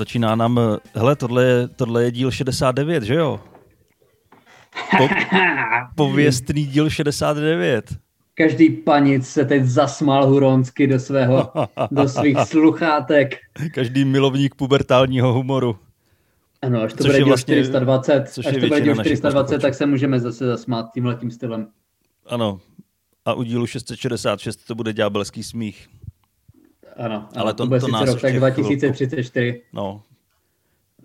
Začíná nám, hele, tohle je, tohle je díl 69, že jo? Po, pověstný díl 69. Každý panic se teď zasmál huronsky do, svého, do svých sluchátek. Každý milovník pubertálního humoru. Ano, až to což bude díl vlastně, 420, až to bude díl 420, tak se můžeme zase zasmát tímhletím stylem. Ano, a u dílu 666 to bude ďábelský smích. Ano, ale to, to bude to sice rok, tak 2034. Chvilku. No.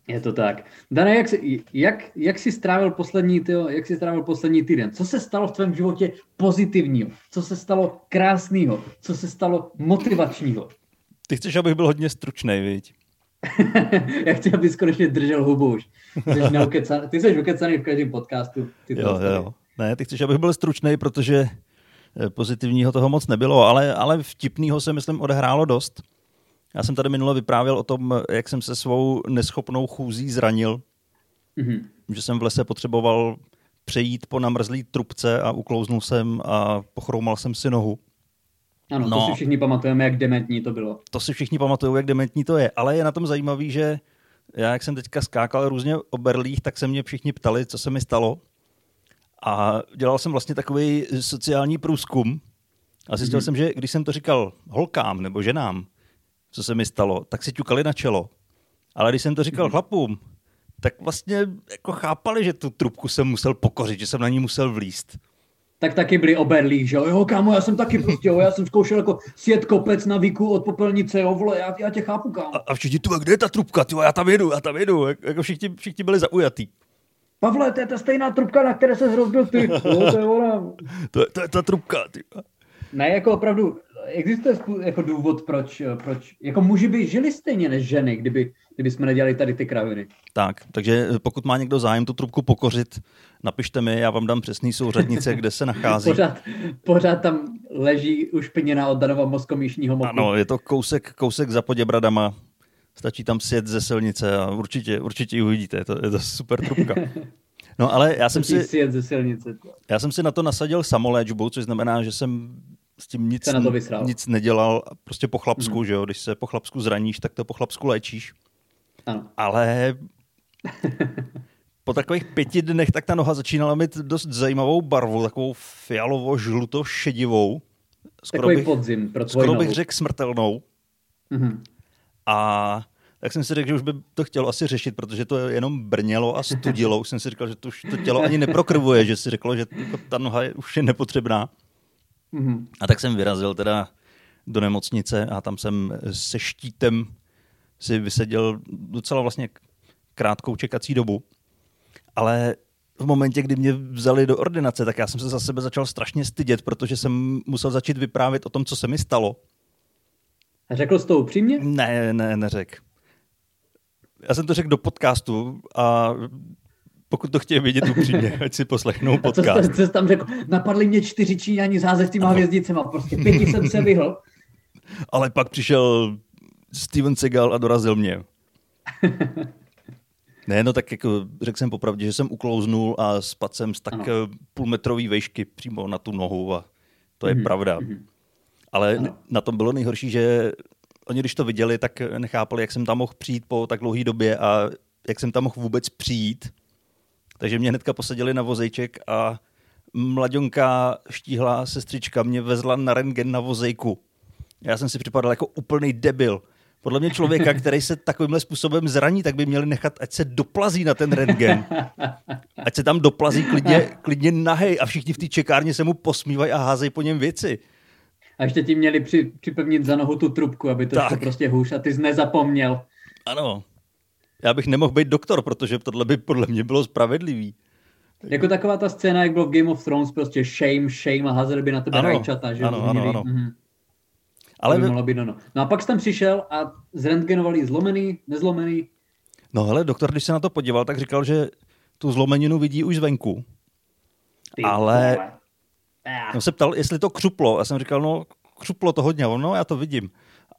Je to tak. Dane, jak, jsi, jak, jak jsi strávil poslední, tyjo, jak jsi strávil poslední týden? Co se stalo v tvém životě pozitivního? Co se stalo krásného? Co se stalo motivačního? Ty chceš, abych byl hodně stručný, viď? Já chci, abys konečně držel hubu už. Ty jsi ukecaný v každém podcastu. Ty jo, jo. Ne, ty chceš, abych byl stručný, protože pozitivního toho moc nebylo, ale, ale vtipného se, myslím, odehrálo dost. Já jsem tady minule vyprávěl o tom, jak jsem se svou neschopnou chůzí zranil. Mm-hmm. Že jsem v lese potřeboval přejít po namrzlý trubce a uklouznul jsem a pochroumal jsem si nohu. Ano, no, to si všichni pamatujeme, jak dementní to bylo. To si všichni pamatují, jak dementní to je. Ale je na tom zajímavý, že já, jak jsem teďka skákal různě o berlích, tak se mě všichni ptali, co se mi stalo. A dělal jsem vlastně takový sociální průzkum. A zjistil mm-hmm. jsem, že když jsem to říkal holkám nebo ženám, co se mi stalo, tak si ťukali na čelo. Ale když jsem to říkal mm-hmm. chlapům, tak vlastně jako chápali, že tu trubku jsem musel pokořit, že jsem na ní musel vlíst. Tak taky byli o berlích, že jo? Jo, kámo, já jsem taky prostě, jo, já jsem zkoušel jako sjet kopec na víku od popelnice, jo, vole, já, já tě chápu, kámo. A, a všichni, tu, kde je ta trubka, ty, já tam jedu, já tam jedu, jako všichni, všichni byli zaujatý. Pavle, to je ta stejná trubka, na které se zrozbil ty. No, to je ona. to, je, to je ta trubka, ty. Ne, jako opravdu, existuje jako důvod, proč, proč, jako muži by žili stejně než ženy, kdyby, kdyby jsme nedělali tady ty kraviny. Tak, takže pokud má někdo zájem tu trubku pokořit, napište mi, já vám dám přesný souřadnice, kde se nachází. pořád, pořád tam leží ušpiněná od Danova mozkomíšního moku. Ano, je to kousek, kousek za poděbradama, stačí tam sjet ze silnice a určitě, určitě ji uvidíte, je to, je to super trubka. No ale já jsem si, ze silnice. já jsem si na to nasadil samoléčbu, což znamená, že jsem s tím nic, na to nic nedělal, prostě po chlapsku, mm. že jo, když se po chlapsku zraníš, tak to po chlapsku léčíš. Ano. Ale po takových pěti dnech tak ta noha začínala mít dost zajímavou barvu, takovou fialovo-žluto-šedivou. Skoro Takový bych, podzim pro Skoro bych řekl smrtelnou. Mm-hmm. A tak jsem si řekl, že už by to chtělo asi řešit, protože to jenom brnělo a studilo. Už jsem si říkal, že to, už to tělo ani neprokrvuje, že si řeklo, že ta noha je, už je nepotřebná. Mm-hmm. A tak jsem vyrazil teda do nemocnice a tam jsem se štítem si vyseděl docela vlastně krátkou čekací dobu. Ale v momentě, kdy mě vzali do ordinace, tak já jsem se za sebe začal strašně stydět, protože jsem musel začít vyprávět o tom, co se mi stalo. A řekl jsi to upřímně? Ne, ne, neřekl. Já jsem to řekl do podcastu a pokud to chtějí vědět upřímně, ať si poslechnou podcast. A co, co jsi tam řekl? Napadli mě čtyři Číňani s těma hvězdicema, prostě pěti jsem se vyhl. Ale pak přišel Steven Seagal a dorazil mě. Ne, no tak jako řekl jsem popravdě, že jsem uklouznul a spadl jsem z tak ano. půlmetrový vejšky přímo na tu nohu a to je mm-hmm. pravda. Mm-hmm. Ale ano. na tom bylo nejhorší, že oni když to viděli, tak nechápali, jak jsem tam mohl přijít po tak dlouhé době a jak jsem tam mohl vůbec přijít. Takže mě hnedka posadili na vozejček a mladionka štíhlá sestřička mě vezla na rengen na vozejku. Já jsem si připadal jako úplný debil. Podle mě člověka, který se takovýmhle způsobem zraní, tak by měli nechat, ať se doplazí na ten rentgen. Ať se tam doplazí klidně, klidně nahej a všichni v té čekárně se mu posmívají a házejí po něm věci. A ještě ti měli při, připevnit za nohu tu trubku, aby to tak. prostě hůř a ty jsi nezapomněl. Ano. Já bych nemohl být doktor, protože tohle by podle mě bylo spravedlivý. Jako taková ta scéna, jak bylo v Game of Thrones, prostě shame, shame a házeli by na tebe ano, rajčata, že? Ano, ano, ano. Mm-hmm. Ale by mohlo být no, no. no a pak jsi tam přišel a zrentgenovali zlomený, nezlomený. No hele, doktor, když se na to podíval, tak říkal, že tu zlomeninu vidí už zvenku. Ty ale on se ptal, jestli to křuplo. Já jsem říkal, no křuplo to hodně, no já to vidím.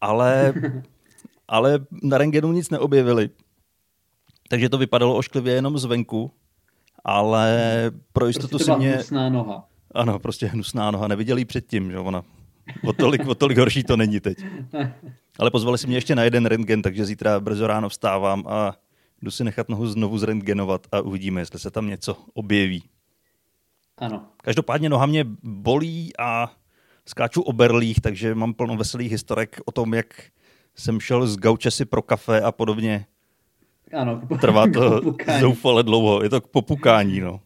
Ale, ale na rengenu nic neobjevili. Takže to vypadalo ošklivě jenom zvenku, ale pro jistotu prostě si mě... hnusná noha. Ano, prostě hnusná noha. Neviděli předtím, že ona O tolik, o tolik horší to není teď. Ale pozvali si mě ještě na jeden rentgen, takže zítra brzo ráno vstávám a jdu si nechat nohu znovu zrentgenovat a uvidíme, jestli se tam něco objeví. Ano. Každopádně noha mě bolí a skáču o berlích, takže mám plno veselých historek o tom, jak jsem šel z gauče si pro kafe a podobně. Ano, Trvá to zoufale dlouho, je to k popukání, no.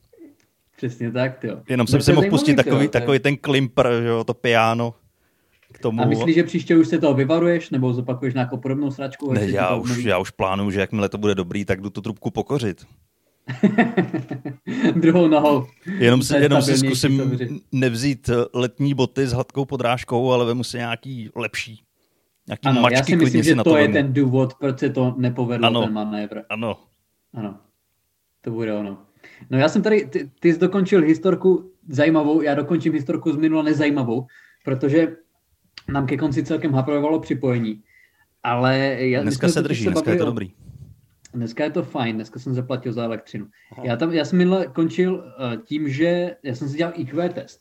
Přesně tak, jo. Jenom jsem si mohl pustit takový, takový ten klimper, že jo, to piano. K tomu... A myslíš, že příště už se toho vyvaruješ, nebo zopakuješ nějakou podobnou sračku? Ne, já už, já už plánuju, že jakmile to bude dobrý, tak jdu tu trubku pokořit. Druhou nohou. Jenom si, jenom si zkusím nevzít eh, letní boty s hladkou podrážkou, ale vemu si nějaký lepší. Nějaký ano, mačky, já si myslím, že to, to je ten důvod, proč se to nepovedlo, ano, ten manévr. Ano. Ano, to bude ono. No já jsem tady, ty, ty jsi dokončil historku zajímavou, já dokončím historku z minula nezajímavou, protože nám ke konci celkem haprovalo připojení. Ale já, dneska se drží, dneska je to dobrý. Dneska je to fajn, dneska jsem zaplatil za elektřinu. Já, tam, já jsem minule končil uh, tím, že já jsem si dělal IQ test.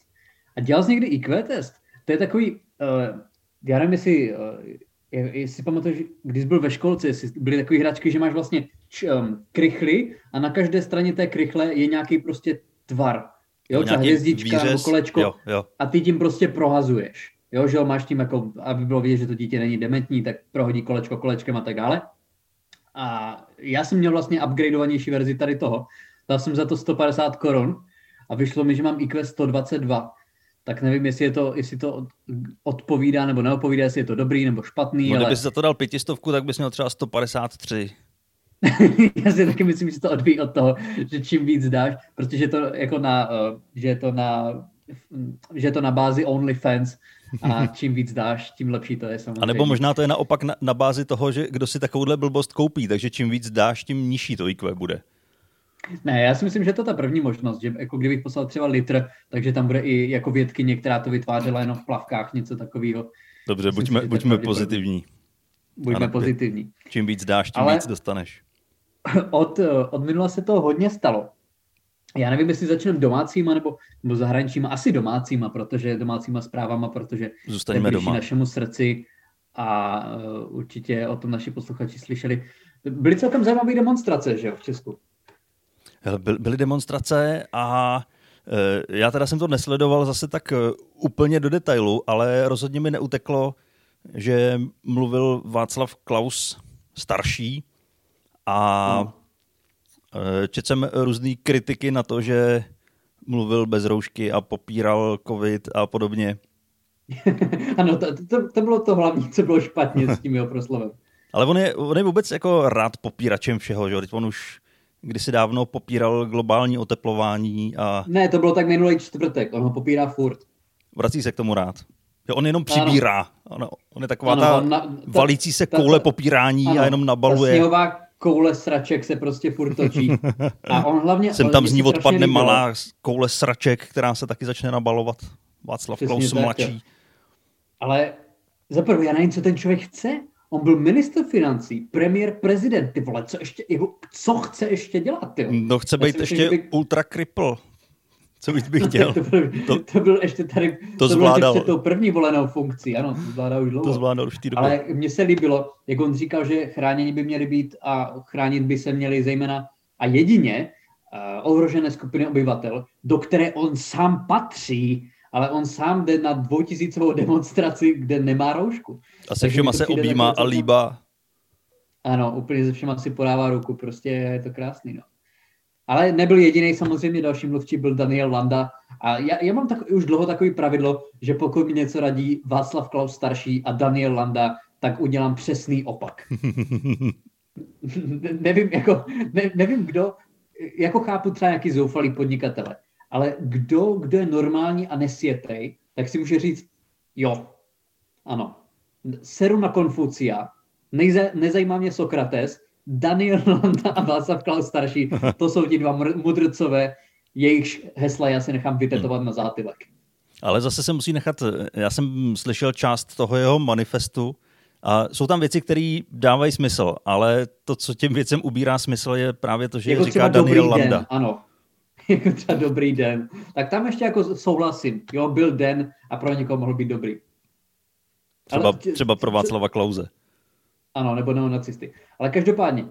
A dělal jsi někdy IQ test? To je takový, uh, já nevím, jestli, uh, jestli si pamatuješ, když byl ve školce, jestli byly takové hračky, že máš vlastně č, um, krychly a na každé straně té krychle je nějaký prostě tvar. Jo, třeba hvězdička výřez, nebo kolečko jo, jo. a ty tím prostě prohazuješ. Jo, že máš tím jako, aby bylo vidět, že to dítě není dementní, tak prohodí kolečko kolečkem a tak dále. A já jsem měl vlastně upgradeovanější verzi tady toho. Dal jsem za to 150 korun a vyšlo mi, že mám IQ 122. Tak nevím, jestli, je to, jestli to odpovídá nebo neodpovídá, jestli je to dobrý nebo špatný. No, ale... kdybys za to dal pětistovku, tak bys měl třeba 153. já si taky myslím, že to odvíjí od toho, že čím víc dáš, protože to jako na, uh, že je to na že je to na bázi OnlyFans a čím víc dáš, tím lepší to je samozřejmě. A nebo možná to je naopak na, na bázi toho, že kdo si takovouhle blbost koupí, takže čím víc dáš, tím nižší to IQ bude. Ne, já si myslím, že to je ta první možnost, že jako kdybych poslal třeba litr, takže tam bude i jako vědky některá to vytvářela jenom v plavkách, něco takového. Dobře, myslím, buďme, buďme pozitivní. Buďme ano, pozitivní. Čím víc dáš, tím Ale víc dostaneš. Od, od minula se to hodně stalo já nevím, jestli začneme domácíma nebo, nebo zahraničíma, asi domácíma, protože domácíma zprávama, protože Zůstaneme doma. našemu srdci a uh, určitě o tom naši posluchači slyšeli. Byly celkem zajímavé demonstrace, že jo, v Česku? Byly demonstrace a uh, já teda jsem to nesledoval zase tak uh, úplně do detailu, ale rozhodně mi neuteklo, že mluvil Václav Klaus starší a Eh, četl jsem různé kritiky na to, že mluvil bez roušky a popíral covid a podobně. ano, to, to, to bylo to hlavní, co bylo špatně s tím jeho proslovem. Ale on je, on je vůbec jako rád popíračem všeho, že Teď on už kdysi dávno popíral globální oteplování a... Ne, to bylo tak minulý čtvrtek, on ho popírá furt. Vrací se k tomu rád. Jo, on jenom přibírá. Ano. On je taková ano, ta na, ta, valící se koule ta, popírání ano, a jenom nabaluje. Ta sněhová koule sraček se prostě furt točí. A on hlavně... Sem tam z ní odpadne líbilo. malá koule sraček, která se taky začne nabalovat. Václav Klaus mladší. Ale za prvé, já nevím, co ten člověk chce. On byl minister financí, premiér, prezident, ty vole, co ještě, jako, co chce ještě dělat, ty? No chce být ještě by... ultra cripple. Co bych, bych chtěl? to, byl, to, to, byl ještě tady, to, to zvládal. Byl tou první volenou funkcí, ano, to zvládal už dlouho. To zvládal už v Ale mně se líbilo, jak on říkal, že chráněni by měli být a chránit by se měli zejména a jedině uh, ohrožené skupiny obyvatel, do které on sám patří, ale on sám jde na dvoutisícovou demonstraci, kde nemá roušku. A se všema se objímá a líbá. Ano, úplně se všema si podává ruku, prostě je to krásný, no. Ale nebyl jediný, samozřejmě další mluvčí byl Daniel Landa. A já, já mám tak, už dlouho takový pravidlo, že pokud mi něco radí Václav Klaus starší a Daniel Landa, tak udělám přesný opak. nevím, jako, ne, nevím, kdo, jako chápu třeba nějaký zoufalý podnikatele, ale kdo, kdo je normální a nesvětej, tak si může říct, jo, ano, seru na Konfucia, Nejze, nezajímá mě Sokrates, Daniel Landa a Václav Klaus starší, to jsou ti dva mudrcové, jejichž hesla já si nechám vytetovat hmm. na zátilek. Ale zase se musí nechat, já jsem slyšel část toho jeho manifestu a jsou tam věci, které dávají smysl, ale to, co těm věcem ubírá smysl, je právě to, že jako říká Daniel Landa. Den, ano, jako třeba dobrý den. Tak tam ještě jako souhlasím. Jo, byl den a pro někoho mohl být dobrý. Třeba, ale, třeba pro Václava Klauze. Ano, nebo neonacisty. Ale každopádně, uh,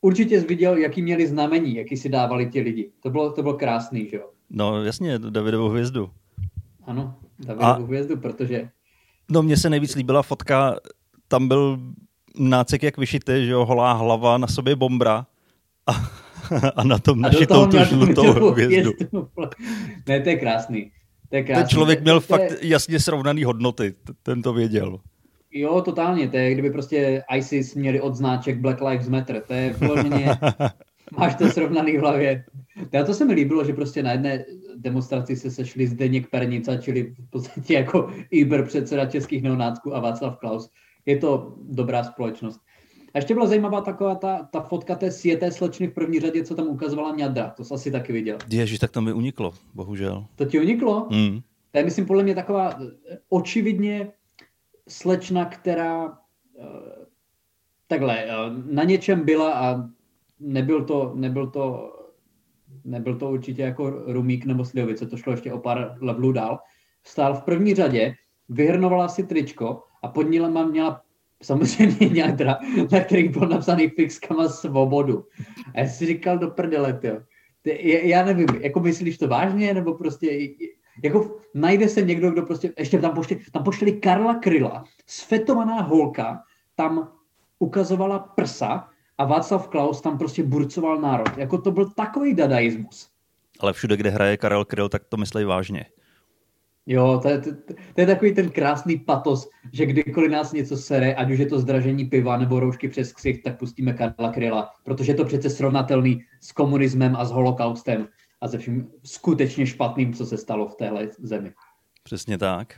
určitě jsi viděl, jaký měli znamení, jaký si dávali ti lidi. To bylo, to bylo krásný, že jo? No jasně, Davidovou hvězdu. Ano, Davidovou A... hvězdu, protože... No mně se nejvíc líbila fotka, tam byl nácek jak vyšitý, že jo, holá hlava, na sobě bombra a, a na tom našitou tu žlutou hvězdu. ne, to je krásný. To je krásný. Ten člověk měl to, fakt je... jasně srovnaný hodnoty, ten to věděl. Jo, totálně, to je, kdyby prostě ISIS měli odznáček Black Lives Matter, to je vloženě, máš to srovnaný v hlavě. Já to se mi líbilo, že prostě na jedné demonstraci se sešli Zdeněk Pernica, čili v podstatě jako Iber předseda českých neonácků a Václav Klaus. Je to dobrá společnost. A ještě byla zajímavá taková ta, ta fotka té sjeté slečny v první řadě, co tam ukazovala Ňadra. To jsi asi taky viděl. Ježiš, tak to mi uniklo, bohužel. To ti uniklo? Mm. To je, myslím, podle mě taková očividně slečna, která uh, takhle, uh, na něčem byla a nebyl to, nebyl to, nebyl to určitě jako Rumík nebo Slivovice, to šlo ještě o pár levelů dál. Stál v první řadě, vyhrnovala si tričko a pod ní měla samozřejmě nějaká, na kterých byl napsaný fixkama svobodu. A já si říkal do prdele, jo. Já nevím, jako myslíš to vážně, nebo prostě jako najde se někdo, kdo prostě, ještě tam pošli, tam pošli Karla Kryla, sfetovaná holka, tam ukazovala prsa a Václav Klaus tam prostě burcoval národ. Jako to byl takový dadaismus. Ale všude, kde hraje Karel Kryl, tak to myslí vážně. Jo, to je, to, to je takový ten krásný patos, že kdykoliv nás něco sere, ať už je to zdražení piva nebo roušky přes křik, tak pustíme Karla Kryla, protože je to přece srovnatelný s komunismem a s holokaustem a ze vším skutečně špatným, co se stalo v téhle zemi. Přesně tak.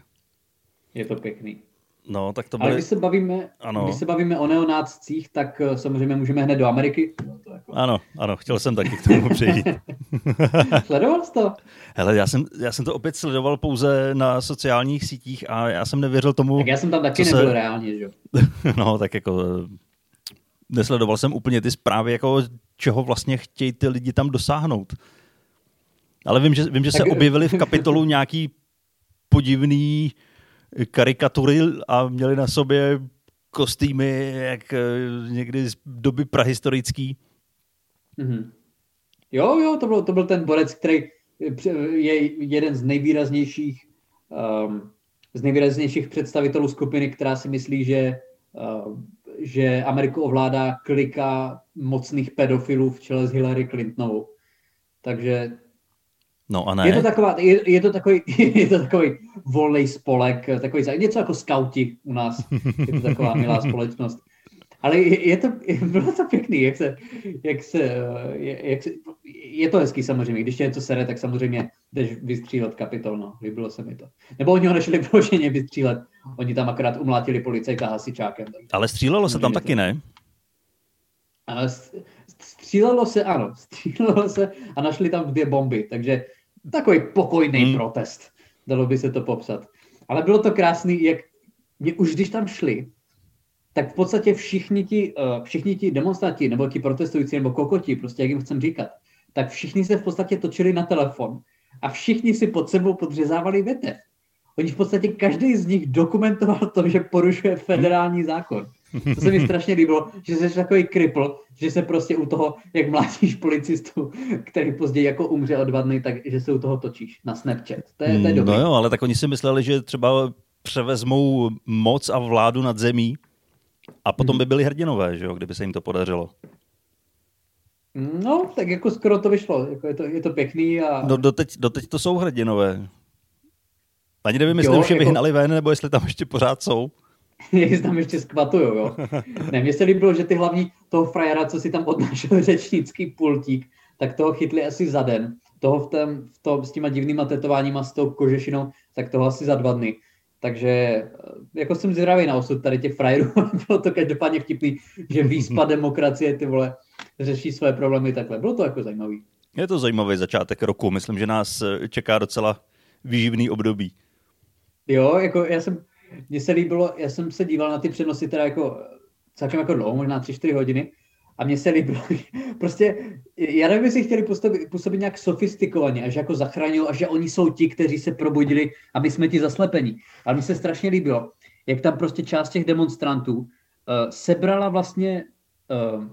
Je to pěkný. No, tak to bude... Ale když se bavíme, ano. když se bavíme o neonácích, tak eh, samozřejmě můžeme hned do Ameriky. No, jako... Ano, ano, chtěl jsem taky k tomu přijít. Sledoval jsi to? Hele, já jsem, já jsem to opět sledoval pouze na sociálních sítích a já jsem nevěřil tomu... Tak já jsem tam taky nebyl se... reálně, že no, tak jako eh, nesledoval jsem úplně ty zprávy, jako čeho vlastně chtějí ty lidi tam dosáhnout. Ale vím, že, vím, že se objevily v kapitolu nějaký podivný karikatury a měli na sobě kostýmy, jak eh, někdy z doby prahistorický. Mm-hmm. Jo, jo, to byl, to byl ten borec, který je jeden z nejvýraznějších um, z nejvýraznějších představitelů skupiny, která si myslí, že, uh, že Ameriku ovládá klika mocných pedofilů v čele s Hillary Clintonovou. Takže No a ne. Je to, taková, je, je to takový, je to takový volný spolek, takový, něco jako skauti u nás. Je to taková milá společnost. Ale je, je to, bylo to pěkný, jak se, jak se, je, jak se, je to hezký samozřejmě, když tě něco sere, tak samozřejmě jdeš vystřílet kapitol, no, líbilo se mi to. Nebo oni ho nešli vloženě vystřílet, oni tam akorát umlátili policajta hasičákem. Ale střílelo se tam taky, ne? Ale střílelo se, ano, střílelo se a našli tam dvě bomby, takže takový pokojný hmm. protest, dalo by se to popsat. Ale bylo to krásný, jak mě už když tam šli, tak v podstatě všichni ti, uh, všichni ti demonstranti, nebo ti protestující, nebo kokoti, prostě jak jim chcem říkat, tak všichni se v podstatě točili na telefon a všichni si pod sebou podřezávali větev. Oni v podstatě každý z nich dokumentoval to, že porušuje federální zákon. To se mi strašně líbilo, že jsi takový kripl, že se prostě u toho, jak mlátíš policistu, který později jako umře o dva dny, tak že se u toho točíš na Snapchat. To je, to je hmm, dobrý. No jo, ale tak oni si mysleli, že třeba převezmou moc a vládu nad zemí a potom hmm. by byli hrdinové, že jo, kdyby se jim to podařilo. No, tak jako skoro to vyšlo. Jako je, to, je to pěkný. A... No doteď, doteď to jsou hrdinové. Ani nevím, jestli jo, už je jako... vyhnali ven, nebo jestli tam ještě pořád jsou. jestli tam ještě skvatujou, jo. Ne, mně se líbilo, že ty hlavní toho frajera, co si tam odnášel řečnický pultík, tak toho chytli asi za den. Toho v tém, v tom, s těma divnýma tetováníma, s tou kožešinou, tak toho asi za dva dny. Takže eh, jako jsem zvědavý na osud tady těch frajerů. Bylo to každopádně vtipný, že výspa demokracie, ty vole, řeší své problémy takhle. Bylo to jako zajímavý. Je to zajímavý začátek roku. Myslím, že nás eh, čeká docela výživný období. Jo, jako já jsem, mně se líbilo, já jsem se díval na ty přenosy teda jako celkem jako dlouho, možná 3-4 hodiny, a mně se líbilo, prostě, já nevím, jestli chtěli působit, působit nějak sofistikovaně, až jako zachránil, a že oni jsou ti, kteří se probudili a my jsme ti zaslepení. Ale mně se strašně líbilo, jak tam prostě část těch demonstrantů sebrala vlastně uh,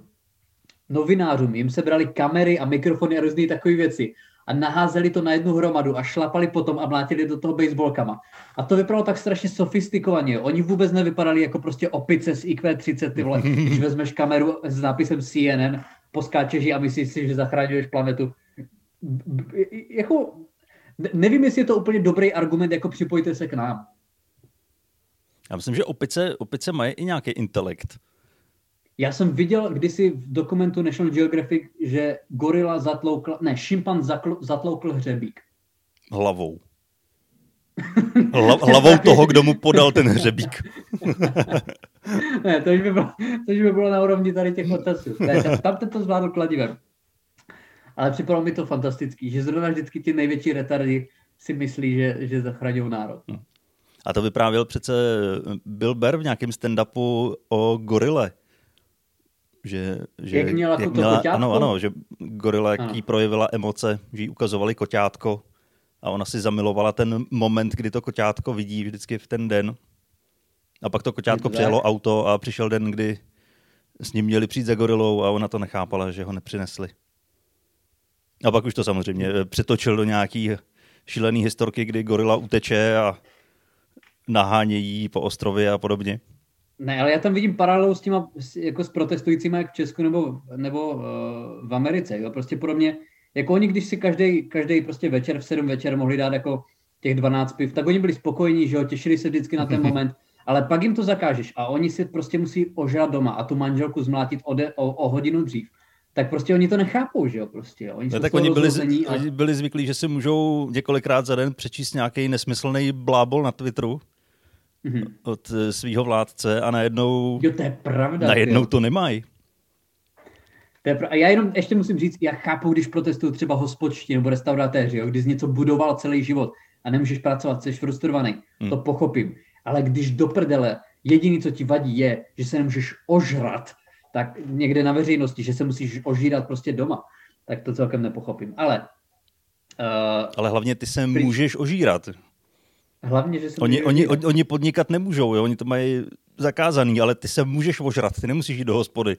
novinářům, jim sebrali kamery a mikrofony a různé takové věci a naházeli to na jednu hromadu a šlapali potom a mlátili do toho baseballkama. A to vypadalo tak strašně sofistikovaně. Oni vůbec nevypadali jako prostě opice z IQ30, ty vole, když vezmeš kameru s nápisem CNN, poskáčeš a myslíš si, že zachraňuješ planetu. Jako, nevím, jestli je to úplně dobrý argument, jako připojte se k nám. Já myslím, že opice, opice mají i nějaký intelekt. Já jsem viděl kdysi v dokumentu National Geographic, že gorila zatloukla, ne, šimpan zakl, zatloukl hřebík. Hlavou. Hla, hlavou toho, kdo mu podal ten hřebík. ne, to už, by bylo, to už by bylo na úrovni tady těch otazů. tam to zvládl kladivem. Ale připadalo mi to fantastický, že zrovna vždycky ti největší retardi si myslí, že, že zachraňují národ. No. A to vyprávěl přece Bill Burr v nějakém stand-upu o gorile že, že jak měla, jak měla ano, ano, že gorila, jaký projevila emoce, že jí ukazovali koťátko a ona si zamilovala ten moment, kdy to koťátko vidí vždycky v ten den. A pak to koťátko přijelo auto a přišel den, kdy s ním měli přijít za gorilou a ona to nechápala, že ho nepřinesli. A pak už to samozřejmě přetočil do nějaký šílený historky, kdy gorila uteče a nahánějí po ostrově a podobně. Ne, ale já tam vidím paralelu s těma, jako s protestujícími jak v Česku nebo, nebo uh, v Americe. Jo? Prostě podobně, jako oni, když si každý, každý prostě večer v 7 večer mohli dát jako těch 12 piv, tak oni byli spokojení, že jo, těšili se vždycky na ten moment, ale pak jim to zakážeš a oni si prostě musí ožrat doma a tu manželku zmlátit o, de, o, o hodinu dřív tak prostě oni to nechápou, že jo, prostě. Jo. Oni, no, tak oni byli, a... oni byli zvyklí, že si můžou několikrát za den přečíst nějaký nesmyslný blábol na Twitteru mm-hmm. od eh, svého vládce a najednou, jo, to je pravda, najednou to nemají. To je pra... A já jenom ještě musím říct, já chápu, když protestují třeba hospodští nebo restauratéři, jo, když jsi něco budoval celý život a nemůžeš pracovat, jsi frustrovaný, hmm. to pochopím. Ale když do prdele jediný, co ti vadí, je, že se nemůžeš ožrat, tak někde na veřejnosti, že se musíš ožírat prostě doma, tak to celkem nepochopím. Ale Uh, Ale hlavně ty se prý... můžeš ožírat. Hlavně, že se oni, oni, oni, oni podnikat nemůžou, jo? oni to mají zakázaný, ale ty se můžeš ožrat, ty nemusíš jít do hospody.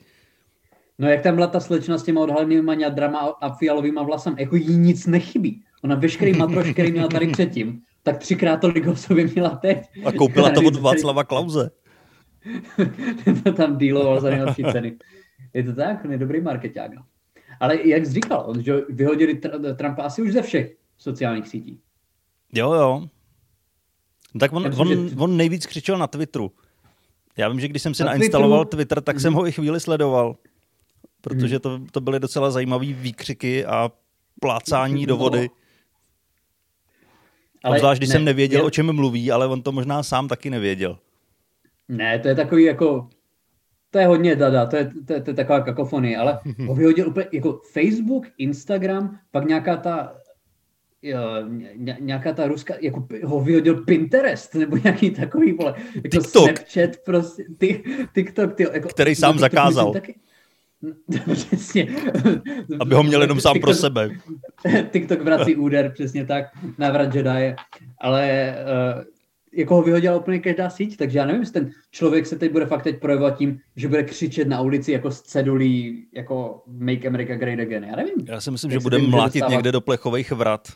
No jak tam byla ta slečna s těma odhalenými ňadrama a fialovýma vlasem, jako jí nic nechybí. Ona veškerý matroš, který měla tady předtím, tak třikrát tolik ho sobě měla teď. A koupila to od Václava Klauze. to tam díloval za nejlepší ceny. Je to tak? On je dobrý marketák. No. Ale jak jsi říkal, že vyhodili Trumpa asi už ze všech sociálních sítí. Jo, jo. No tak on, on, on nejvíc křičel na Twitteru. Já vím, že když jsem si na nainstaloval Twitteru... Twitter, tak jsem ho i chvíli sledoval, protože to, to byly docela zajímavé výkřiky a plácání do vody. Ale Obzvlášť, když ne, jsem nevěděl, je... o čem mluví, ale on to možná sám taky nevěděl. Ne, to je takový jako, to je hodně dada, to je, to je, to je taková kakofonie, ale ho vyhodil úplně jako Facebook, Instagram, pak nějaká ta nějaká ta ruská, jako ho vyhodil Pinterest, nebo nějaký takový, vole, jako TikTok. Snapchat, prostě, ty, TikTok, ty, jako, Který sám no, zakázal. Taky, přesně. Aby ho měl jenom sám TikTok, pro sebe. TikTok vrací úder, přesně tak, návrat Jedi, ale uh, jako ho vyhodila úplně každá síť, takže já nevím, jestli ten člověk se teď bude fakt teď projevovat tím, že bude křičet na ulici jako z cedulí, jako Make America Great Again. Já nevím. Já si myslím, že bude mlátit někde do plechových vrat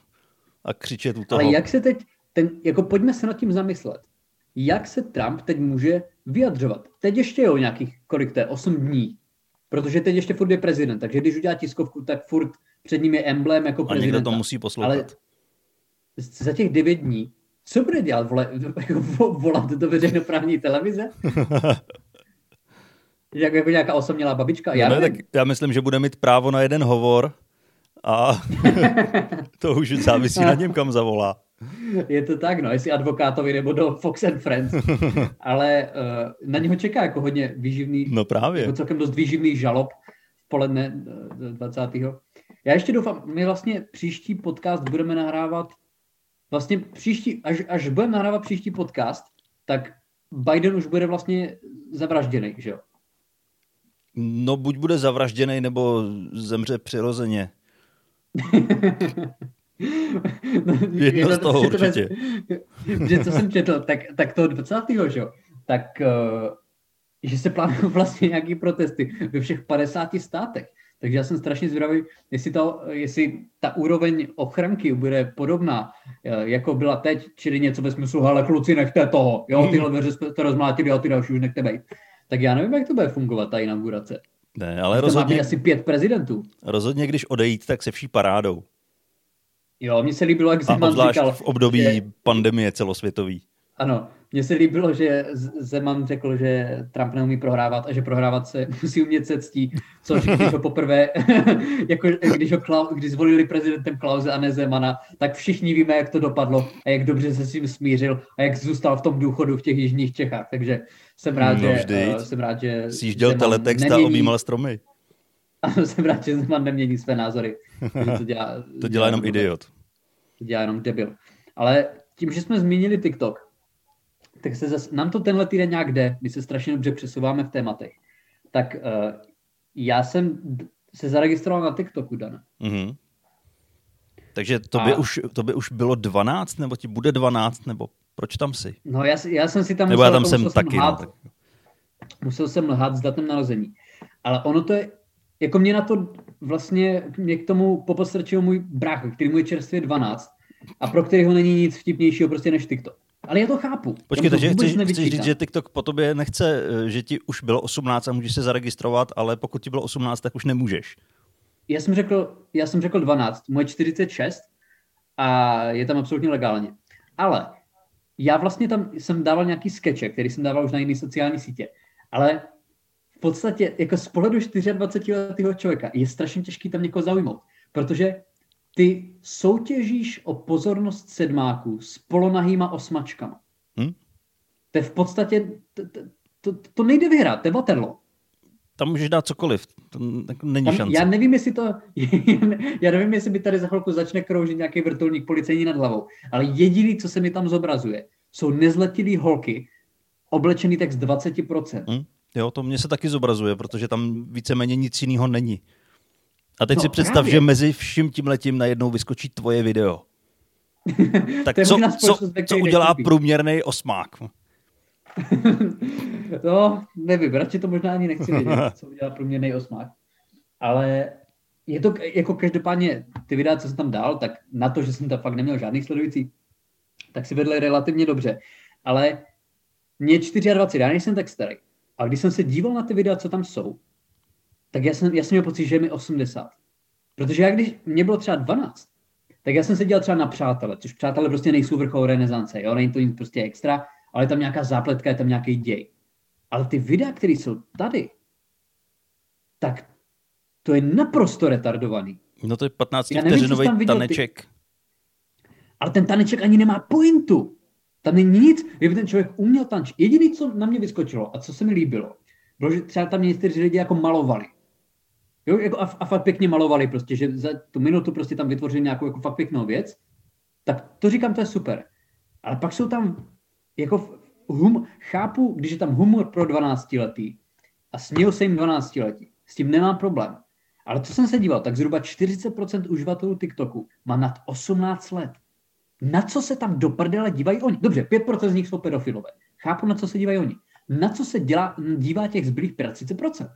a křičet u toho. Ale jak se teď, ten, jako pojďme se nad tím zamyslet. Jak se Trump teď může vyjadřovat? Teď ještě je o nějakých, kolik to je, 8 dní. Protože teď ještě furt je prezident, takže když udělá tiskovku, tak furt před ním je emblém jako prezident. A někdo to musí poslouchat. Ale za těch 9 dní, co bude dělat? Vole, jako volat do veřejnoprávní televize? Jak, jako nějaká osamělá babička? Já, no, tak já myslím, že bude mít právo na jeden hovor a to už závisí na něm, kam zavolá. Je to tak, no, jestli advokátovi nebo do Fox and Friends. Ale uh, na něho čeká jako hodně výživný, no právě. Jako celkem dost výživný žalob v poledne 20. Já ještě doufám, my vlastně příští podcast budeme nahrávat, vlastně příští, až, až budeme nahrávat příští podcast, tak Biden už bude vlastně zavražděný, že jo? No buď bude zavražděný, nebo zemře přirozeně. Jedno z toho určitě. Že co jsem četl, tak, tak toho 20. že? tak uh, že se plánují vlastně nějaký protesty ve všech 50 státech. Takže já jsem strašně zvědavý, jestli, to, jestli ta úroveň ochranky bude podobná, eh, jako byla teď, čili něco ve smyslu, ale kluci, nechte toho, jo, tyhle dveře jste rozmlátili a ty další už nechte být. Tak já nevím, jak to bude fungovat, ta inaugurace. Ne, ale rozhodně... asi pět prezidentů. Rozhodně, když odejít, tak se vší parádou. Jo, mně se líbilo, jak Zeman říkal. v období že... pandemie celosvětový. Ano, mně se líbilo, že Zeman řekl, že Trump neumí prohrávat a že prohrávat se musí umět se ctí, což když ho poprvé, jako když, ho Klau, když zvolili prezidentem Klauze a ne Zemana, tak všichni víme, jak to dopadlo a jak dobře se s tím smířil a jak zůstal v tom důchodu v těch jižních Čechách. Takže jsem rád, no, že, uh, jsem rád, že Sjížděl teletext nemění... a objímal stromy. Jsem rád, že Zeman nemění své názory. To dělá, to dělá jenom idiot. To dělá jenom debil. Ale tím, že jsme zmínili TikTok, tak se zase, nám to tenhle týden nějak jde, my se strašně dobře přesouváme v tématech. Tak uh, já jsem se zaregistroval na TikToku, Dana. Mm-hmm. Takže to by, a... už, to by už bylo 12, nebo ti bude 12, nebo proč tam jsi? No já, já jsem si tam nebo musel, já tam jsem taky. Jsem lhát, no, tak... Musel jsem lhát s datem narození. Ale ono to je, jako mě na to vlastně, mě k tomu popostrčil můj brácha, který mu je čerstvě 12 a pro kterého není nic vtipnějšího prostě než TikTok. Ale já to chápu. Počkej, takže chceš, chceš říct, že TikTok po tobě nechce, eh, že ti už bylo 18 a můžeš se zaregistrovat, ale pokud ti bylo 18, tak už nemůžeš. Já jsem řekl, já jsem řekl 12, moje 46 a je tam absolutně legálně. Ale já vlastně tam jsem dával nějaký skeče, který jsem dával už na jiné sociální sítě. Ale v podstatě jako z pohledu 24 letého člověka je strašně těžký tam někoho zaujmout. Protože ty soutěžíš o pozornost sedmáků s polonahýma osmačkama. Hmm? To je v podstatě, to, to, to nejde vyhrát, to je Waterloo. Tam můžeš dát cokoliv, to není Tam, šance. Já nevím, jestli to, já nevím, jestli by tady za chvilku začne kroužit nějaký vrtulník policejní nad hlavou, ale jediný, co se mi tam zobrazuje, jsou nezletilý holky, oblečený tak z 20%. Hmm? Jo, to mě se taky zobrazuje, protože tam víceméně nic jiného není. A teď no, si představ, právě. že mezi vším tím letím najednou vyskočí tvoje video. tak co, co, co udělá průměrný osmák? no, nevím, radši to možná ani nechci vědět, co udělá průměrný osmák. Ale je to jako každopádně ty videa, co jsem tam dal, tak na to, že jsem tam fakt neměl žádný sledující, tak si vedli relativně dobře. Ale mě 24, já nejsem tak starý. A když jsem se díval na ty videa, co tam jsou, tak já jsem, já jsem měl pocit, že je mi 80. Protože já když mě bylo třeba 12, tak já jsem se dělal třeba na přátele, což přátelé prostě nejsou vrchol renesance, jo, není to nic prostě extra, ale je tam nějaká zápletka, je tam nějaký děj. Ale ty videa, které jsou tady, tak to je naprosto retardovaný. No to je 15 vteřinový taneček. Ty... Ale ten taneček ani nemá pointu. Tam není nic, kdyby ten člověk uměl tančit. Jediné, co na mě vyskočilo a co se mi líbilo, bylo, že třeba tam někteří lidi jako malovali. Jo, jako a, a fakt pěkně malovali prostě, že za tu minutu prostě tam vytvořili nějakou jako fakt pěknou věc, tak to říkám, to je super. Ale pak jsou tam jako hum, chápu, když je tam humor pro 12 letý a směl se jim 12 letí. S tím nemám problém. Ale co jsem se díval, tak zhruba 40% uživatelů TikToku má nad 18 let. Na co se tam do prdele dívají oni? Dobře, 5% z nich jsou pedofilové. Chápu, na co se dívají oni. Na co se dělá, dívá těch zbylých 30%?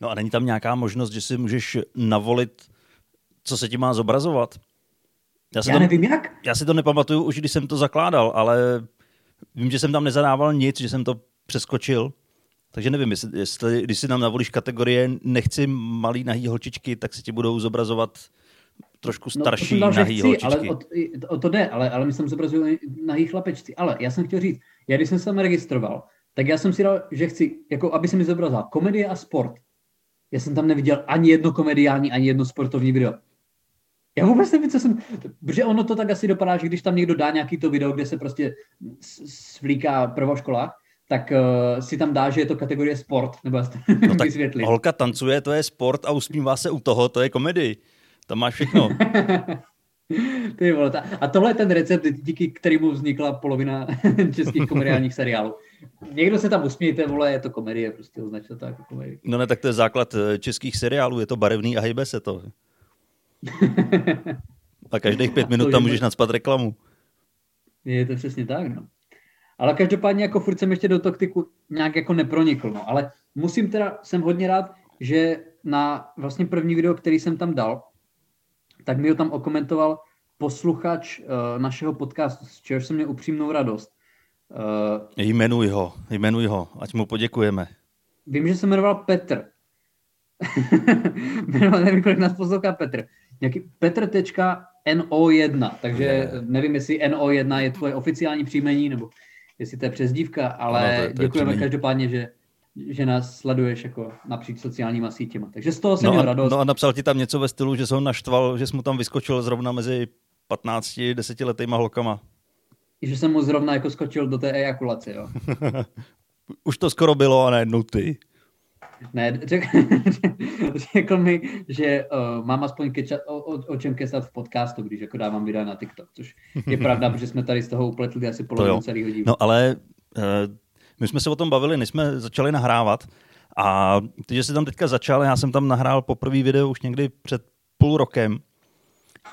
No a není tam nějaká možnost, že si můžeš navolit, co se ti má zobrazovat? Já, já to, nevím jak. Já si to nepamatuju už, když jsem to zakládal, ale vím, že jsem tam nezadával nic, že jsem to přeskočil. Takže nevím, jestli, jestli když si nám navolíš kategorie nechci malý nahý holčičky, tak se ti budou zobrazovat trošku starší no, to nahý chci, holčičky. Ale o, o, to jde, ale, ale my jsem zobrazují nahý chlapečci. Ale já jsem chtěl říct, já když jsem se tam registroval, tak já jsem si dal, že chci, jako aby se mi zobrazila komedie a sport. Já jsem tam neviděl ani jedno komediální, ani jedno sportovní video. Já vůbec nevím, co jsem... Protože ono to tak asi dopadá, že když tam někdo dá nějaký to video, kde se prostě svlíká prvoškolách, tak uh, si tam dá, že je to kategorie sport, nebo no tak vysvětlit. holka tancuje, to je sport a usmívá se u toho, to je komedii. Tam máš všechno. Ty vole, ta, a tohle je ten recept, díky kterému vznikla polovina českých komediálních seriálů. Někdo se tam usmějte, vole, je to komedie, prostě označte to jako komedie. No ne, tak to je základ eh, českých seriálů, je to barevný a hejbe se to. A každých pět minut tam můžeš nadspat reklamu. Je to přesně tak, no. Ale každopádně jako furt jsem ještě do taktiku nějak jako nepronikl, no. Ale musím teda, jsem hodně rád, že na vlastně první video, který jsem tam dal, tak mi ho tam okomentoval posluchač uh, našeho podcastu, z čehož jsem měl upřímnou radost. Uh, jmenuj ho, jmenuj ho, ať mu poděkujeme. Vím, že se jmenoval Petr. nevím, kolik nás poslouchá Petr. Nějaký Petr.no1, takže nevím, jestli NO1 je tvoje oficiální příjmení, nebo jestli to je přezdívka, ale ano, to je, to děkujeme je každopádně, že, že nás sleduješ jako napříč sociálníma sítěma. Takže z toho jsem no měl radost. No a napsal ti tam něco ve stylu, že se ho naštval, že jsi mu tam vyskočil zrovna mezi 15, 10 letýma holkama. Že jsem mu zrovna jako skočil do té ejakulace, jo. Už to skoro bylo a najednou ty. Ne, řek, řekl mi, že uh, mám aspoň kečat, o, o, o čem kesat v podcastu, když jako dávám videa na TikTok, což je pravda, protože jsme tady z toho upletli asi polovinu celého dílu. No ale uh, my jsme se o tom bavili, než jsme začali nahrávat. A ty, že jsi tam teďka začal, já jsem tam nahrál poprvé video už někdy před půl rokem.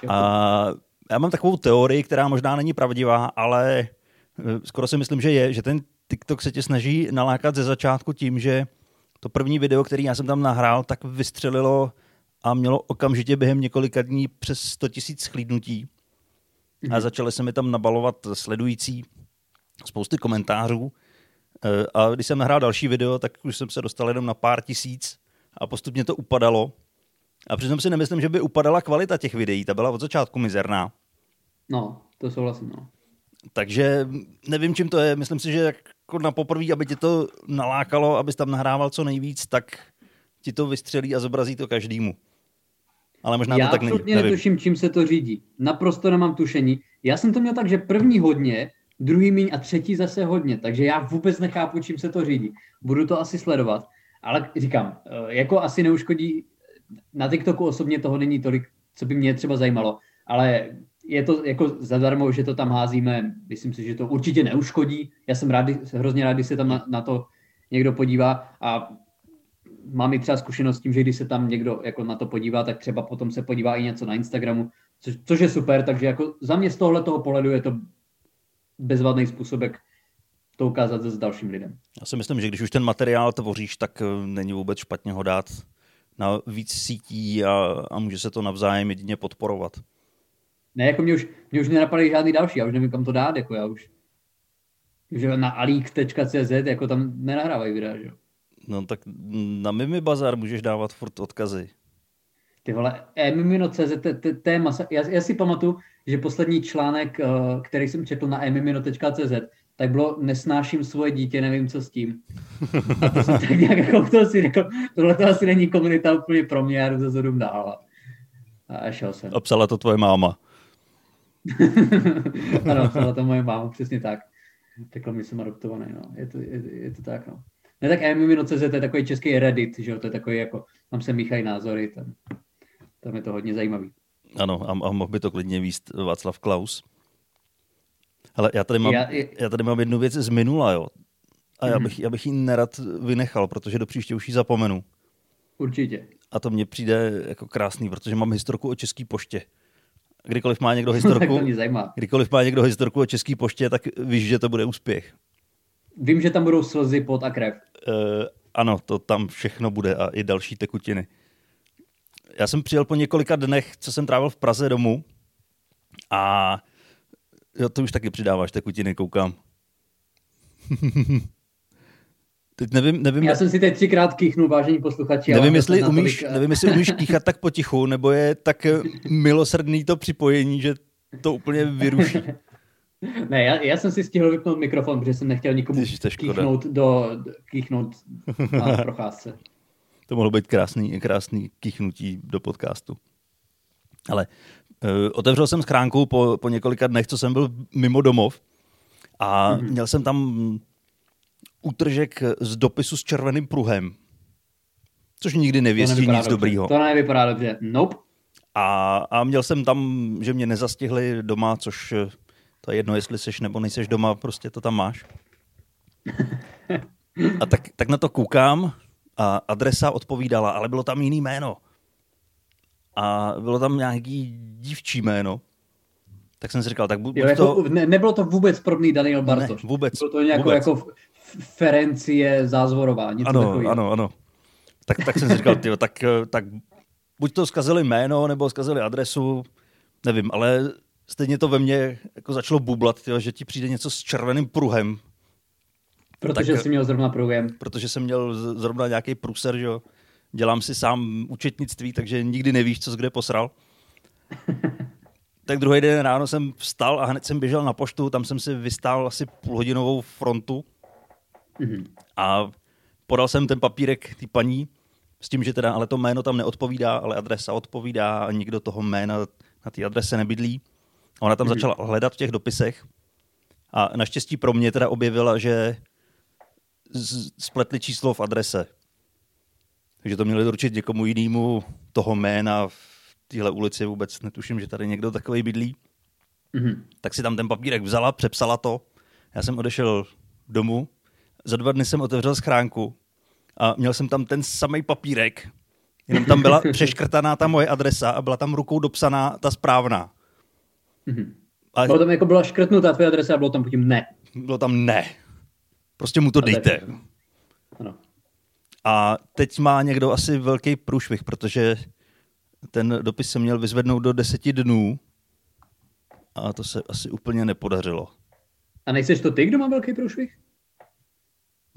A já mám takovou teorii, která možná není pravdivá, ale eh, skoro si myslím, že je, že ten TikTok se tě snaží nalákat ze začátku tím, že to první video, který já jsem tam nahrál, tak vystřelilo a mělo okamžitě během několika dní přes 100 tisíc schlídnutí. A mhm. začaly se mi tam nabalovat sledující spousty komentářů. Eh, a když jsem nahrál další video, tak už jsem se dostal jenom na pár tisíc a postupně to upadalo. A přitom si nemyslím, že by upadala kvalita těch videí, ta byla od začátku mizerná. No, to souhlasím, no. Takže nevím, čím to je. Myslím si, že jako na poprvé, aby tě to nalákalo, abys tam nahrával co nejvíc, tak ti to vystřelí a zobrazí to každému. Ale možná Já to tak není. Já netuším, čím se to řídí. Naprosto nemám tušení. Já jsem to měl tak, že první hodně, druhý míň a třetí zase hodně, takže já vůbec nechápu, čím se to řídí. Budu to asi sledovat, ale říkám, eh, jako asi neuškodí, na TikToku osobně toho není tolik, co by mě třeba zajímalo, ale je to jako zadarmo, že to tam házíme, myslím si, že to určitě neuškodí. Já jsem rád, hrozně rád, když se tam na, na to někdo podívá a mám i třeba zkušenost s tím, že když se tam někdo jako na to podívá, tak třeba potom se podívá i něco na Instagramu, což, což je super, takže jako za mě z tohle toho pohledu je to bezvadný způsobek to ukázat s dalším lidem. Já si myslím, že když už ten materiál tvoříš, tak eh, není vůbec špatně ho dát na víc sítí a, a může se to navzájem jedině podporovat. Ne, jako mě už, mě už nenapadají žádný další, já už nevím, kam to dát, jako já už. Že na aleak.cz jako tam nenahrávají videa, že No tak na Mimi Bazar můžeš dávat furt odkazy. Ty vole, emimino.cz, to je masa. Já, já si pamatuju, že poslední článek, eh, který jsem četl na emimino.cz, tak bylo nesnáším svoje dítě, nevím co s tím. A to jsem tak nějak jako to si řekl, tohle to asi není komunita úplně pro mě, já jdu za dál. A šel jsem. A psala to tvoje máma. ano, psala to moje máma, přesně tak. Takhle my jsem adoptovaný, no. Je to, je, je to tak, no. Ne, tak MMino.cz je takový český Reddit, že jo, to je takový jako, tam se míchají názory, tam, tam je to hodně zajímavý. Ano, a, a mohl by to klidně víst Václav Klaus. Ale já tady mám, já, je... já tady mám jednu věc z minula, jo. A já mhm. bych, já bych ji nerad vynechal, protože do příště už ji zapomenu. Určitě. A to mně přijde jako krásný, protože mám historku o České poště. Kdykoliv má někdo historku, kdykoliv má někdo historku o České poště, tak víš, že to bude úspěch. Vím, že tam budou slzy, pot a krev. Uh, ano, to tam všechno bude a i další tekutiny. Já jsem přijel po několika dnech, co jsem trávil v Praze domů a jo, to už taky přidáváš tekutiny, koukám. Teď nevím, nevím, Já jsem si teď třikrát kýchnul, vážení posluchači. Nevím, jestli umíš, tolik... nevím, jestli umíš kýchat tak potichu, nebo je tak milosrdný to připojení, že to úplně vyruší. Ne, já, já jsem si stihl vypnout mikrofon, protože jsem nechtěl nikomu kýchnout, do, kýchnout na procházce. To mohlo být krásný, krásný kýchnutí do podcastu. Ale uh, otevřel jsem schránku po, po několika dnech, co jsem byl mimo domov a mm-hmm. měl jsem tam útržek z dopisu s červeným pruhem. Což nikdy nevěstí nic dobrýho. To nevypadá dobře. Nope. A, a měl jsem tam, že mě nezastihli doma, což to je jedno, jestli seš nebo nejseš doma, prostě to tam máš. A tak, tak na to koukám a adresa odpovídala, ale bylo tam jiný jméno. A bylo tam nějaký dívčí jméno. Tak jsem si říkal, tak buď jo, jako, to... ne, nebylo to vůbec podobný Daniel Bartoš. Ne, vůbec. Bylo to nějak vůbec. jako Ferencie Zázvorová, něco ano, takového. Ano, ano, tak, tak jsem si říkal, tyjo, tak, tak buď to zkazili jméno, nebo zkazili adresu, nevím, ale stejně to ve mně jako začalo bublat, tyjo, že ti přijde něco s červeným pruhem. Protože tak, jsi měl zrovna pruhem. Protože jsem měl zrovna nějaký pruser, že jo. Dělám si sám účetnictví, takže nikdy nevíš, co jsi kde posral. tak druhý den ráno jsem vstal a hned jsem běžel na poštu, tam jsem si vystál asi půlhodinovou frontu mm-hmm. a podal jsem ten papírek té paní s tím, že teda ale to jméno tam neodpovídá, ale adresa odpovídá a nikdo toho jména na té adrese nebydlí. A ona tam mm-hmm. začala hledat v těch dopisech a naštěstí pro mě teda objevila, že spletli číslo v adrese. Takže to měli doručit někomu jinému toho jména v téhle ulici vůbec netuším, že tady někdo takový bydlí. Mm-hmm. Tak si tam ten papírek vzala, přepsala to. Já jsem odešel domů. Za dva dny jsem otevřel schránku a měl jsem tam ten samý papírek, jenom tam byla přeškrtaná ta moje adresa a byla tam rukou dopsaná ta správná. Mm-hmm. A... Bylo tam jako byla škrtnutá tvoje adresa a bylo tam potom ne. Bylo tam ne. Prostě mu to a dejte. Ano. A teď má někdo asi velký průšvih, protože ten dopis se měl vyzvednout do deseti dnů a to se asi úplně nepodařilo. A nejseš to ty, kdo má velký průšvih?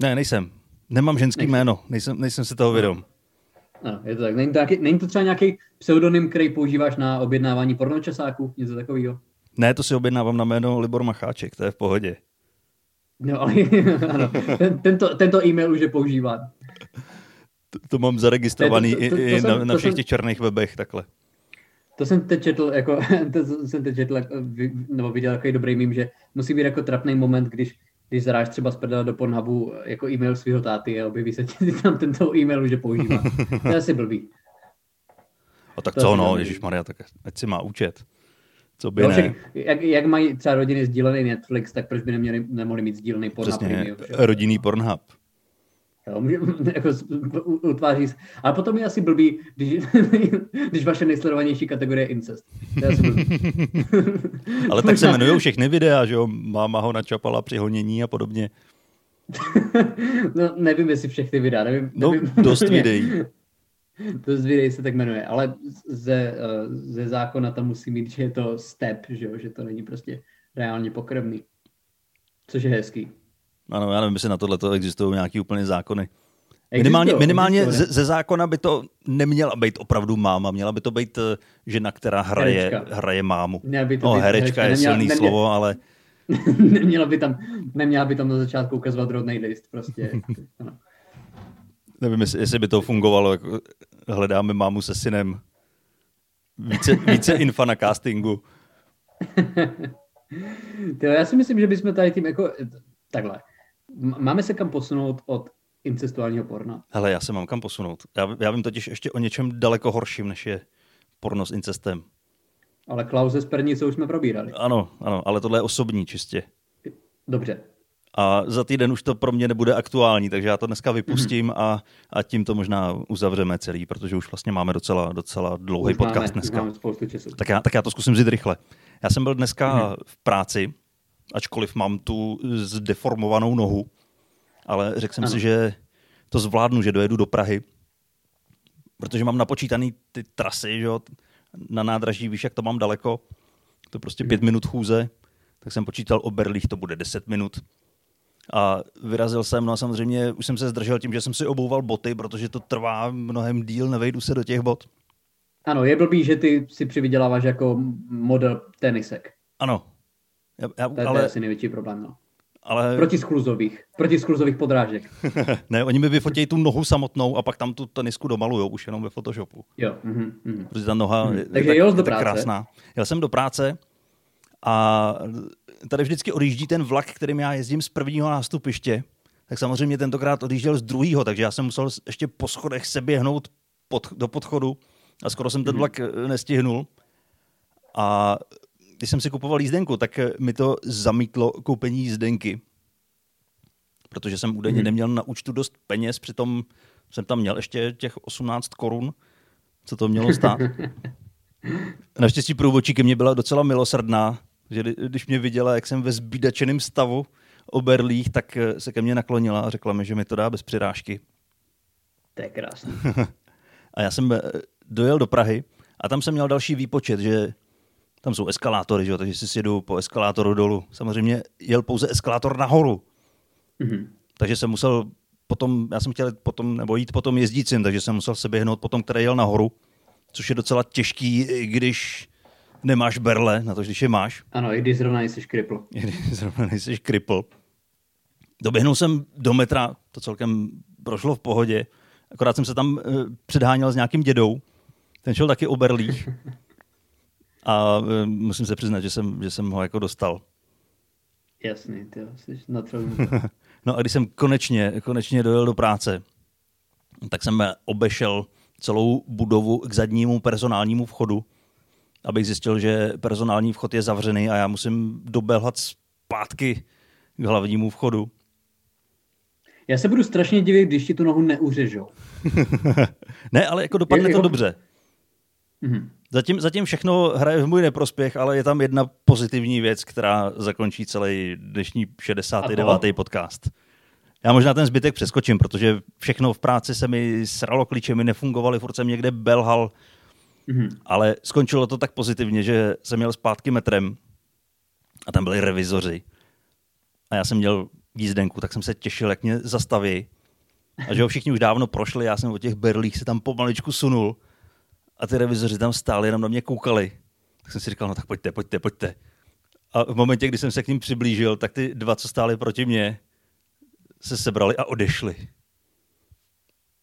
Ne, nejsem. Nemám ženský nejsem. jméno, nejsem, nejsem si toho vědom. Ano, je to tak. Není to, nějaký, není to třeba nějaký pseudonym, který používáš na objednávání pornočasáků? Něco takového? Ne, to si objednávám na jméno Libor Macháček, to je v pohodě. No, ale ano, tento, tento e-mail už je používán. To, to mám zaregistrovaný to, to, to, to, i na, na všech jsem, těch černých webech takhle. To jsem teď četl, jako, to jsem teď četl, jako, nebo viděl takový dobrý mím, že musí být jako trapný moment, když, když zaráš třeba z do Pornhubu jako e-mail svého táty a objeví se ti tam tento e-mail už je používá. To je asi blbý. A tak to co no, Ježíš Maria, tak ať si má účet. Co by no, ne? jak, jak mají třeba rodiny sdílený Netflix, tak proč by neměli, nemohli mít sdílený Pornhub Přesně, premium, rodinný Pornhub. Jo, jako utváří se. Ale potom je asi blbý, když, když vaše nejsledovanější kategorie je incest. To je asi. Ale tak se jmenují všechny videa, že jo? Máma ho načapala při honění a podobně. no, nevím, jestli všechny videa. Nevím, no, nevím, dost videí. dost videí se tak jmenuje, ale ze, eh, ze zákona tam musí mít, že je to step, že, jo? že to není prostě reálně pokrvný. Což je hezký. Ano, já nevím, jestli na tohle existují nějaký úplně zákony. Minimálně, minimálně ze, ze zákona by to neměla být opravdu máma, měla by to být eh, žena, která hraje, hraje mámu. By to no, být herečka, herečka je neměla, silný neměla, slovo, ale... neměla, by tam, neměla by tam na začátku ukazovat rodný list, prostě. ano. Nevím, jestli, jestli by to fungovalo, jako hledáme mámu se synem. Více, více infa na castingu. Tyjo, já si myslím, že bychom tady tím jako takhle. Máme se kam posunout od incestuálního porna? Hele, já se mám kam posunout. Já, já vím totiž ještě o něčem daleko horším, než je porno s incestem. Ale Klause z Pernice už jsme probírali. Ano, ano, ale tohle je osobní čistě. Dobře. A za týden už to pro mě nebude aktuální, takže já to dneska vypustím a, a tím to možná uzavřeme celý, protože už vlastně máme docela, docela dlouhý už podcast máme, dneska. Máme. Tak já, tak já to zkusím vzít rychle. Já jsem byl dneska hmm. v práci ačkoliv mám tu zdeformovanou nohu, ale řekl jsem ano. si, že to zvládnu, že dojedu do Prahy, protože mám napočítaný ty trasy, že jo, na nádraží, víš, jak to mám daleko, to prostě pět minut chůze, tak jsem počítal o Berlích, to bude deset minut. A vyrazil jsem, no a samozřejmě už jsem se zdržel tím, že jsem si obouval boty, protože to trvá mnohem díl, nevejdu se do těch bot. Ano, je blbý, že ty si přivyděláváš jako model tenisek. Ano, já, já, to, je, ale... je asi největší problém, no. Ale... Proti skluzových, proti skluzových podrážek. ne, oni mi vyfotí tu nohu samotnou a pak tam tu tenisku domalujou už jenom ve Photoshopu. Jo. Mm-hmm, mm-hmm. Protože ta noha mm-hmm. je, Takže tak, jel do práce. krásná. Jel jsem do práce a tady vždycky odjíždí ten vlak, kterým já jezdím z prvního nástupiště, tak samozřejmě tentokrát odjížděl z druhého, takže já jsem musel ještě po schodech se běhnout pod, do podchodu a skoro jsem ten mhm. vlak mm-hmm. nestihnul. A když jsem si kupoval jízdenku, tak eh, mi to zamítlo koupení jízdenky. Protože jsem údajně hmm. neměl na účtu dost peněz, přitom jsem tam měl ještě těch 18 korun, co to mělo stát. Naštěstí průvodčí ke mně byla docela milosrdná, Že když mě viděla, jak jsem ve zbídačeném stavu o berlích, tak eh, se ke mně naklonila a řekla mi, že mi to dá bez přirážky. To je krásné. a já jsem eh, dojel do Prahy a tam jsem měl další výpočet, že tam jsou eskalátory, že jo, takže si sjedu po eskalátoru dolů. Samozřejmě jel pouze eskalátor nahoru. Mm-hmm. Takže jsem musel potom, já jsem chtěl potom, nebo jít potom jezdícím, takže jsem musel se běhnout potom, který jel nahoru, což je docela těžký, když nemáš berle, na to, když je máš. Ano, i když zrovna jsi kripl. I když zrovna nejsi kripl. Doběhnul jsem do metra, to celkem prošlo v pohodě, akorát jsem se tam uh, předháněl s nějakým dědou, ten šel taky o berlích a uh, musím se přiznat, že jsem, že jsem ho jako dostal. Jasný, ty jsi na No a když jsem konečně, konečně dojel do práce, tak jsem obešel celou budovu k zadnímu personálnímu vchodu, abych zjistil, že personální vchod je zavřený a já musím dobelhat zpátky k hlavnímu vchodu. Já se budu strašně divit, když ti tu nohu neuřežou. ne, ale jako dopadne je, to jako... dobře. Mm-hmm. Zatím, zatím všechno hraje v můj neprospěch, ale je tam jedna pozitivní věc, která zakončí celý dnešní 69. podcast. Já možná ten zbytek přeskočím, protože všechno v práci se mi sralo klíčemi, nefungovaly, furt jsem někde belhal, mm-hmm. ale skončilo to tak pozitivně, že jsem měl zpátky metrem a tam byli revizoři. A já jsem měl jízdenku, tak jsem se těšil, jak mě zastaví. A že ho všichni už dávno prošli, já jsem o těch berlích se tam pomaličku sunul a ty revizoři tam stáli, jenom na mě koukali. Tak jsem si říkal, no tak pojďte, pojďte, pojďte. A v momentě, kdy jsem se k ním přiblížil, tak ty dva, co stáli proti mně, se sebrali a odešli.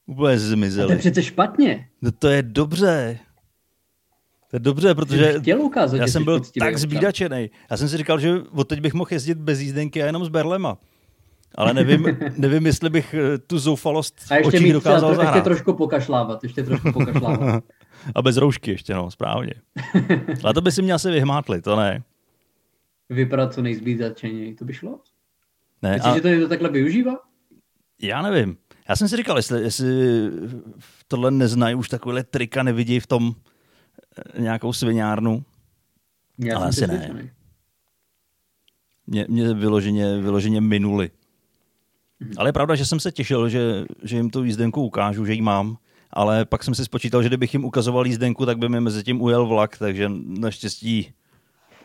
Úplně zmizeli. A to je přece špatně. No to je dobře. To je dobře, protože chtěl ukázat, já jsem byl tak zbídačený. Já jsem si říkal, že od teď bych mohl jezdit bez jízdenky a jenom s berlema. Ale nevím, nevím jestli bych eh, tu zoufalost a ještě očích dokázal zahrát. Ještě trošku pokašlávat, ještě trošku pokašlávat. A bez roušky ještě, no, správně. Ale to by si mě asi vyhmátli, to ne. Vypadat co nejzbídačeněji, to by šlo? Ne, Myslíš, a... že to někdo takhle využívá? Já nevím. Já jsem si říkal, jestli, jestli tohle neznají už takovýhle trika, nevidí v tom eh, nějakou sviňárnu. Já Ale asi ne. Mě, mě vyloženě, vyloženě minuli. Mhm. Ale je pravda, že jsem se těšil, že, že jim tu jízdenku ukážu, že ji mám ale pak jsem si spočítal, že kdybych jim ukazoval jízdenku, tak by mi mezi tím ujel vlak, takže naštěstí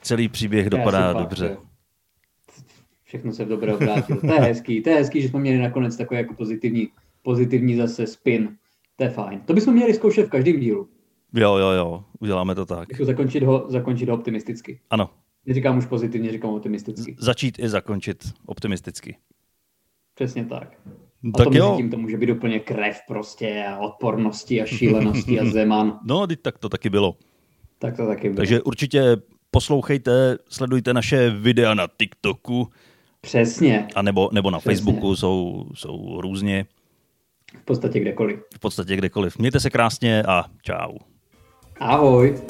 celý příběh dopadá pak, dobře. Všechno se v dobré obrátilo. To je hezký, to je hezký, že jsme měli nakonec takový jako pozitivní, pozitivní zase spin. To je fajn. To bychom měli zkoušet v každém dílu. Jo, jo, jo, uděláme to tak. Zakončit ho, zakončit ho optimisticky. Ano. Neříkám už pozitivně, říkám optimisticky. Z- začít i zakončit optimisticky. Přesně tak. A tak to jo. tím to může být úplně krev prostě a odpornosti a šílenosti a zeman. No, tak to taky bylo. Tak to taky bylo. Takže určitě poslouchejte, sledujte naše videa na TikToku. Přesně. A nebo, nebo na Přesně. Facebooku jsou, jsou různě. V podstatě kdekoliv. V podstatě kdekoliv. Mějte se krásně a čau. Ahoj.